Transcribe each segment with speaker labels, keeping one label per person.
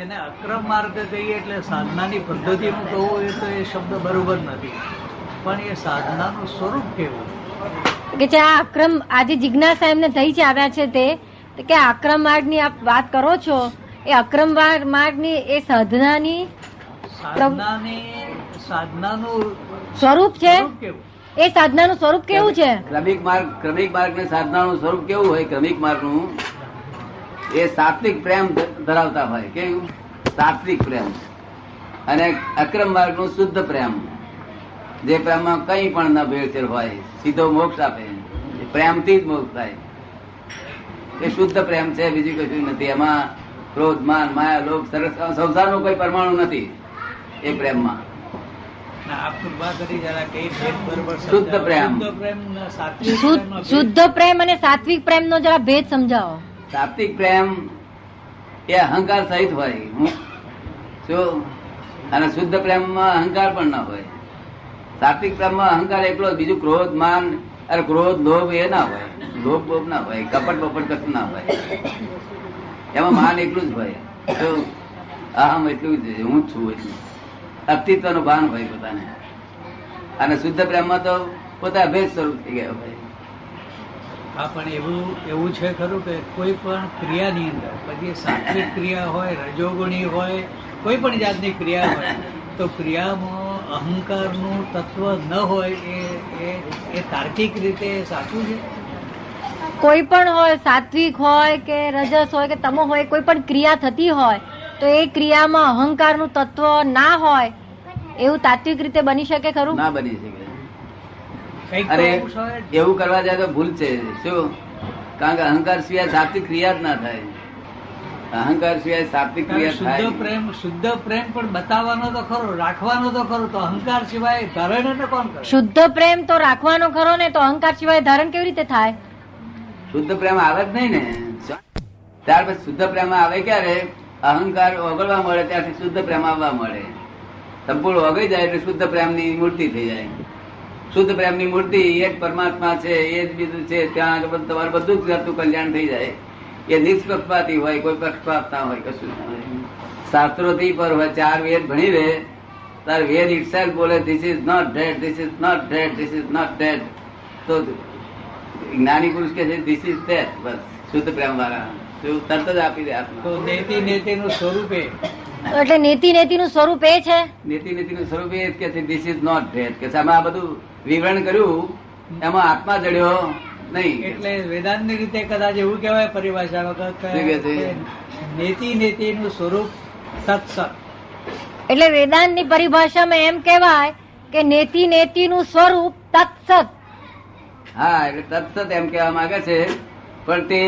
Speaker 1: એને અક્રમ માર્ગ કહીએ એટલે સાધનાની પદ્ધતિનું કહું એ તો એ શબ્દ બરોબર નથી. પણ એ સાધનાનું સ્વરૂપ કેવું?
Speaker 2: કે જે આ અક્રમ આજે જિજ્ઞાસા એમને થઈ છે આવ્યા છે તે કે અક્રમ માર્ગની આપ વાત કરો છો એ અક્રમ માર્ગ- માર્ગની એ સાધનાની
Speaker 1: સાધનાની સાધનાનું
Speaker 2: સ્વરૂપ છે? એ સાધનાનું સ્વરૂપ કેવું છે?
Speaker 3: ક્રમિક માર્ગ ક્રમિક માર્ગ ને સાધનાનું સ્વરૂપ કેવું હોય? ક્રમિક માર્ગનું એ સાત્વિક પ્રેમ ધરાવતા હોય. કેવું સાત્વિક પ્રેમ. અને અક્રમ માર્ગનું શુદ્ધ પ્રેમ. જે પ્રેમમાં કઈ પણ ન ભેળસેળ હોય સીધો મોક્ષ આપે. એ પ્રેમથી જ મોક્ષ થાય. એ શુદ્ધ પ્રેમ છે બીજું કશું નથી. એમાં ક્રોધ માન માયા લોક સરસ સંસારનો કોઈ પરમાણુ નથી એ પ્રેમમાં.
Speaker 1: ના,
Speaker 3: શુદ્ધ પ્રેમ.
Speaker 1: શુદ્ધ પ્રેમ અને સાત્વિક
Speaker 2: પ્રેમ નો સાત્વિક પ્રેમનો જરા ભેદ સમજાવો.
Speaker 3: સાત્વિક પ્રેમ એ અહંકાર સહિત હોય. શું? અને શુદ્ધ પ્રેમમાં અહંકાર પણ ના હોય. સાત્વિક પ્રેમમાં અહંકાર એકલો બીજું ક્રોધ, માન અરે ક્રોધ, લોભ એ ના હોય. લોભ બોભ ના હોય. કપટ બપટ કશું ના હોય. એમાં માન એકલું જ હોય. શું? અહમ એટલું જ હું છું એટલું. અસ્તિત્વનું ભાન હોય પોતાને. અને શુદ્ધ પ્રેમમાં તો પોતા અભેદ સ્વરૂપ થઈ ગયા હોય.
Speaker 1: હા પણ એવું એવું છે ખરું કે કોઈ પણ ક્રિયાની અંદર પછી સાત્વિક ક્રિયા હોય રજોગુણી હોય કોઈ પણ જાતની ક્રિયા હોય તો ક્રિયામાં અહંકારનું તત્વ ન હોય એ એ તાર્કિક રીતે સાચું છે?
Speaker 2: કોઈ પણ હોય સાત્વિક હોય કે રજસ હોય કે તમો હોય કોઈ પણ ક્રિયા થતી હોય તો એ ક્રિયામાં અહંકારનું તત્વ ના હોય એવું તાત્વિક રીતે બની શકે ખરું?
Speaker 3: ના બની શકે. અરે. એવું કરવા જાય તો ભૂલ છે. શું? કારણ કે અહંકાર સિવાય સાત્વિક ક્રિયા જ ના થાય. અહંકાર સિવાય સાત્વિક ક્રિયા
Speaker 1: શુદ્ધ પ્રેમ શુદ્ધ પ્રેમ પણ બતાવવાનો તો ખરો રાખવાનો તો ખરો તો અહંકાર સિવાય ધારણ ને કોણ કરે?
Speaker 2: શુદ્ધ પ્રેમ તો રાખવાનો ખરો ને તો અહંકાર સિવાય ધારણ કેવી રીતે થાય?
Speaker 3: શુદ્ધ પ્રેમ આવે જ નહીં ને. ત્યાર પછી શુદ્ધ પ્રેમ આવે ક્યારે? અહંકાર ઓગળવા મળે ત્યારથી શુદ્ધ પ્રેમ આવવા મળે. સંપૂર્ણ ઓગળી જાય એટલે શુદ્ધ પ્રેમની મૂર્તિ થઈ જાય. શુદ્ધ પ્રેમની મૂર્તિ, એ જ પરમાત્મા છે, એ જ બીજું છે, ત્યાં આગળ તમારું બધું જ જાતનું કલ્યાણ થઈ જાય. એ નિષ્પક્ષપાતી હોય, કોઈ પક્ષપાત ના હોય, કશું ના હોય. શાસ્ત્રોથી પર હોય ચાર વેદ ભણી લે. તાર વેદ ઇટસેલ્ફ બોલે this is not that this is not that this is not that તો જ્ઞાની પુરુષ કે છે ધીસ ઇઝ ડેડ બસ, શુદ્ધ પ્રેમ વાળા તરત જ આપી દે. આત્મા
Speaker 1: તો નેતિ નેતિનું સ્વરૂપે
Speaker 2: એટલે નેતિ નું સ્વરૂપ એ છે?
Speaker 3: નીતિ નું સ્વરૂપ એ કે છે ધીસ ઇઝ નોટ ડેડ કે છે આમાં આ બધું વિવરણ કર્યું. એમાં આત્મા જડ્યો નહીં.
Speaker 1: એટલે વેદાંતની રીતે કદાચ એવું કહેવાય પરિભાષા વખત
Speaker 3: છે?
Speaker 1: નેતિ નેતિનું સ્વરૂપ સત્સંગ.
Speaker 2: એટલે વેદાંતની પરિભાષામાં એમ કહેવાય કે નેતિ નેતિનું સ્વરૂપ તત્સત.
Speaker 3: હા એટલે તત્સત એમ કહેવા માંગે છે. પણ તે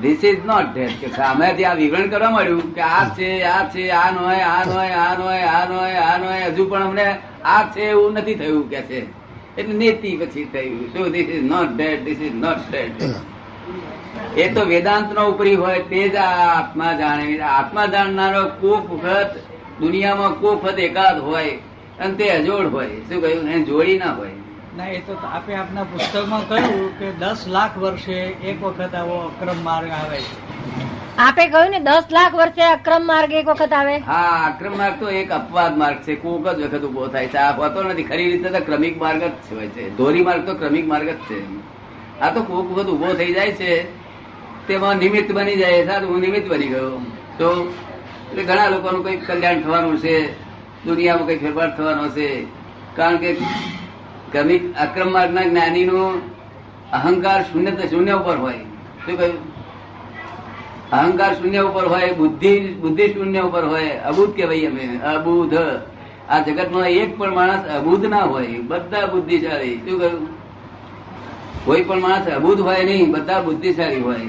Speaker 3: ધીસ ઇઝ નોટ ડેડ કે સામેથી આ વિવરણ કરવા મળ્યું કે આ છે આ છે, આ નોય આ નોય આ નોય આ નોય આ નોય હજુ પણ અમને આ છે એવું નથી થયું કે છે. એટલે નેતિ પછી થયું. શું this is not that this is not that એ તો વેદાંત નો ઉપરી હોય તે જ આ આત્મા જાણે. આત્મા જાણનારો કોક વખત દુનિયામાં કોક વખત એકાદ હોય અને તે અજોડ હોય. શું કહ્યું? એને જોડી ના હોય.
Speaker 1: ના એ તો આપે આપના પુસ્તકમાં કહ્યું કે દસ લાખ વર્ષે એક વખત આવો અક્રમ માર્ગ આવે છે.
Speaker 2: આપે કહ્યું ને દસ લાખ વર્ષે અક્રમ માર્ગ એક વખત આવે?
Speaker 3: હા અક્રમ માર્ગ તો એક અપવાદ માર્ગ છે કોક જ વખત ઊભો થાય છે. આ હોતો નથી. ખરી રીતે તો ક્રમિક માર્ગ જ છે હોય છે. ધોરી માર્ગ તો ક્રમિક માર્ગ જ છે. આ તો કોક વખત ઊભો થઈ જાય છે તેમાં નિમિત્ત બની જાય. સારું હું નિમિત્ત બની ગયો. તો એટલે ઘણા લોકોનું કઈ કલ્યાણ થવાનું છે. દુનિયામાં કઈ ફેરફાર થવાનો છે. કારણ કે ક્રમિક અક્રમ માર્ગના જ્ઞાનીનું અહંકાર શૂન્ય શૂન્ય ઉપર હોય. શું કહ્યું? અહંકાર શૂન્ય ઉપર હોય, બુદ્ધિ બુદ્ધિ શૂન્ય ઉપર હોય, અબુધ કહેવાય અમે અબુધ. આ જગતમાં એક પણ માણસ અબુધ ના હોય, બધા બુદ્ધિશાળી. શું કહ્યું? કોઈ પણ માણસ અબુધ હોય નહીં, બધા બુદ્ધિશાળી હોય.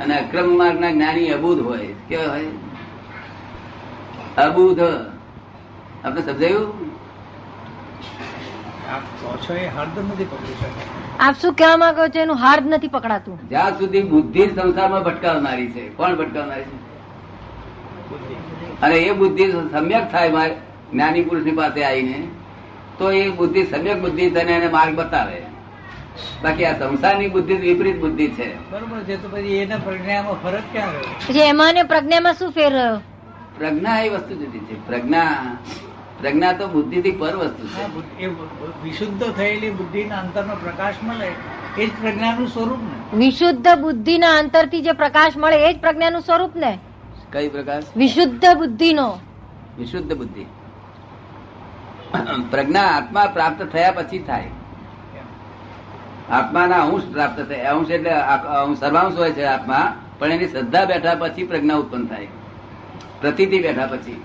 Speaker 3: અને અક્રમ માર્ગના જ્ઞાની અબુધ હોય. કેવા હોય? અબુધ. આપણે સમજાયું?
Speaker 1: આપ એ હર્દ નથી પકડી શકે
Speaker 2: આપ શું કહેવા માંગો છો? એનું હાર્દ નથી પકડાતું.
Speaker 3: જ્યાં સુધી બુદ્ધિ સંસારમાં ભટકાવનારી છે કોણ ભટકાવનારી છે?
Speaker 1: બુદ્ધિ.
Speaker 3: અને એ બુદ્ધિ સમ્યક થાય મારે જ્ઞાની પુરુષની પાસે આવીને તો એ બુદ્ધિ સમ્યક બુદ્ધિ તને એને માર્ગ બતાવે. બાકી આ સંસારની બુદ્ધિ વિપરીત બુદ્ધિ છે.
Speaker 1: બરોબર છે તો પછી એના પ્રજ્ઞામાં ફરક ક્યાં રહ્યો?
Speaker 2: એમાં ને પ્રજ્ઞામાં શું ફેર રહ્યો?
Speaker 3: પ્રજ્ઞા એ વસ્તુ જુદી છે પ્રજ્ઞા પ્રજ્ઞા તો બુદ્ધિથી પર વસ્તુ છે.
Speaker 1: આ બુદ્ધિ- ના વિશુદ્ધ થયેલી બુદ્ધિના અંતરનો પ્રકાશ મળે એ જ પ્રજ્ઞાનું સ્વરૂપ ને.
Speaker 2: વિશુદ્ધ બુદ્ધિના અંતરથી જે પ્રકાશ મળે એ જ પ્રજ્ઞાનું સ્વરૂપ ને?
Speaker 3: કઈ પ્રકાશ?
Speaker 2: વિશુદ્ધ બુદ્ધિનો.
Speaker 3: વિશુદ્ધ બુદ્ધિ. પ્રજ્ઞા આત્મા પ્રાપ્ત થયા પછી થાય. આત્માના અંશ પ્રાપ્ત થાય. અંશ એટલે આ- સર્વાંશ હોય છે આત્મા પણ એની શ્રદ્ધા બેઠા પછી પ્રજ્ઞા ઉત્પન્ન થાય. પ્રતિથી બેઠા પછી.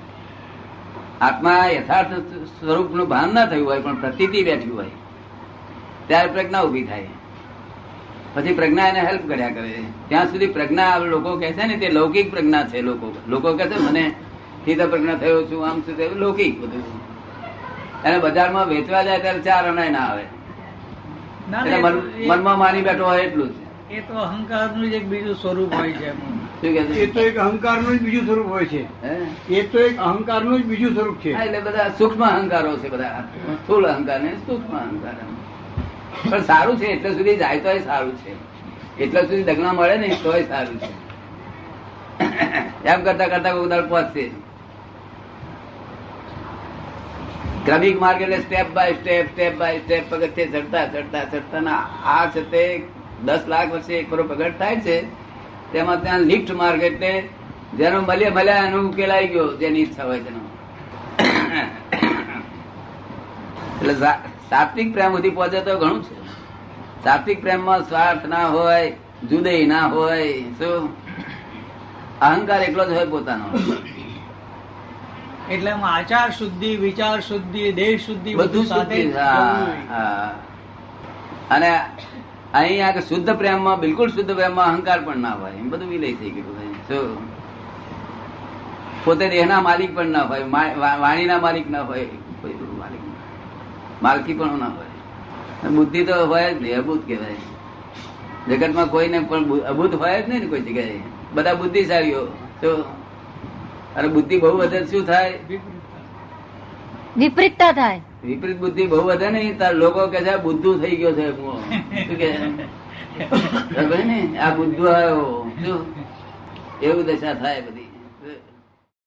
Speaker 3: આત્મા યથાર્થ સ્વરૂપનું ભાન ના થયું હોય પણ પ્રતીતિ બેઠી હોય ત્યારે પ્રજ્ઞા ઊભી થાય. પછી પ્રજ્ઞા એને હેલ્પ કર્યા કરે. ત્યાં સુધી પ્રજ્ઞા લોકો કહે છે ને તે લૌકિક પ્રજ્ઞા છે લોકો. લોકો કહે છે મને હિત પ્રજ્ઞા થયો છું આમ શું થયું? લૌકિક બધું. એને બજારમાં વેચવા જાય ત્યારે ચાર અનાય ના આવે.
Speaker 1: ના, ના,
Speaker 3: મનમાં માની બેઠો હોય એટલું જ.
Speaker 1: એ તો અહંકારનું એક બીજું સ્વરૂપ હોય છે
Speaker 4: એ તો એક અહંકારનું જ બીજું સ્વરૂપ હોય છે. એ તો એક અહંકારનું જ બીજું સ્વરૂપ છે.
Speaker 3: એટલે બધા સૂક્ષ્મ અહંકારો છે બધા. સ્થુલ અહંકાર ને સૂક્ષ્મ અહંકાર પણ સારું છે એટલે સુધી જાય તોય સારું છે. એટલા સુધી દગના મળે ને તોય સારું છે. એમ કરતા કરતા કોઈ દાડો પહોંચશે. ક્રમિક માર્ગ એટલે step by step step by step પગથિયે ચડતા ચડતા ચડતા. ના આ છે તે દસ લાખ વર્ષે એક કરોડ પગડ થાય છે. તેમાં ત્યાં લિફ્ટ માર્ગ એટલે જેનો મળે મળ્યા એનો ઉકેલાઈ ગયો જેની ઈચ્છા હોય તેનો. એટલે સાત્વિક પ્રેમ સુધી પહોંચે તો ઘણું છે. સાત્વિક પ્રેમમાં સ્વાર્થ ના હોય જુદાઈ ના હોય શું? અહંકાર એકલો જ હોય પોતાનો.
Speaker 1: એટલે આચાર શુદ્ધિ વિચાર શુદ્ધિ દેહ શુદ્ધિ
Speaker 3: બધું
Speaker 1: સાથે
Speaker 3: શુદ્ધિ. અને અહીં આ શુદ્ધ પ્રેમમાં, બિલકુલ શુદ્ધ પ્રેમમાં અહંકાર પણ ના હોય. એમ બધું વિલય થઈ ગયું પોતે દેહના માલિક પણ ના હોય વાણીના માલિક ના હોય, કોઈ માલિક માલકી પણ ના હોય. બુદ્ધિ તો હોય જ નહીં અભૂત કહેવાય. જગતમાં કોઈને પણ અભૂત હોય જ નહીં ને કોઈ જગ્યાએ. બધા બુદ્ધિશાળીઓ. તો અને બુદ્ધિ બહુ વધે શું થાય?
Speaker 2: વિપરીતતા થાય.
Speaker 3: વિપરીત બુદ્ધિ બહુ વધે ને, તાર લોકો કે છે બુદ્ધુ થઈ ગયો છે શું આ બુદ્ધુ આવ્યો. શું? એવું દશા થાય બધી?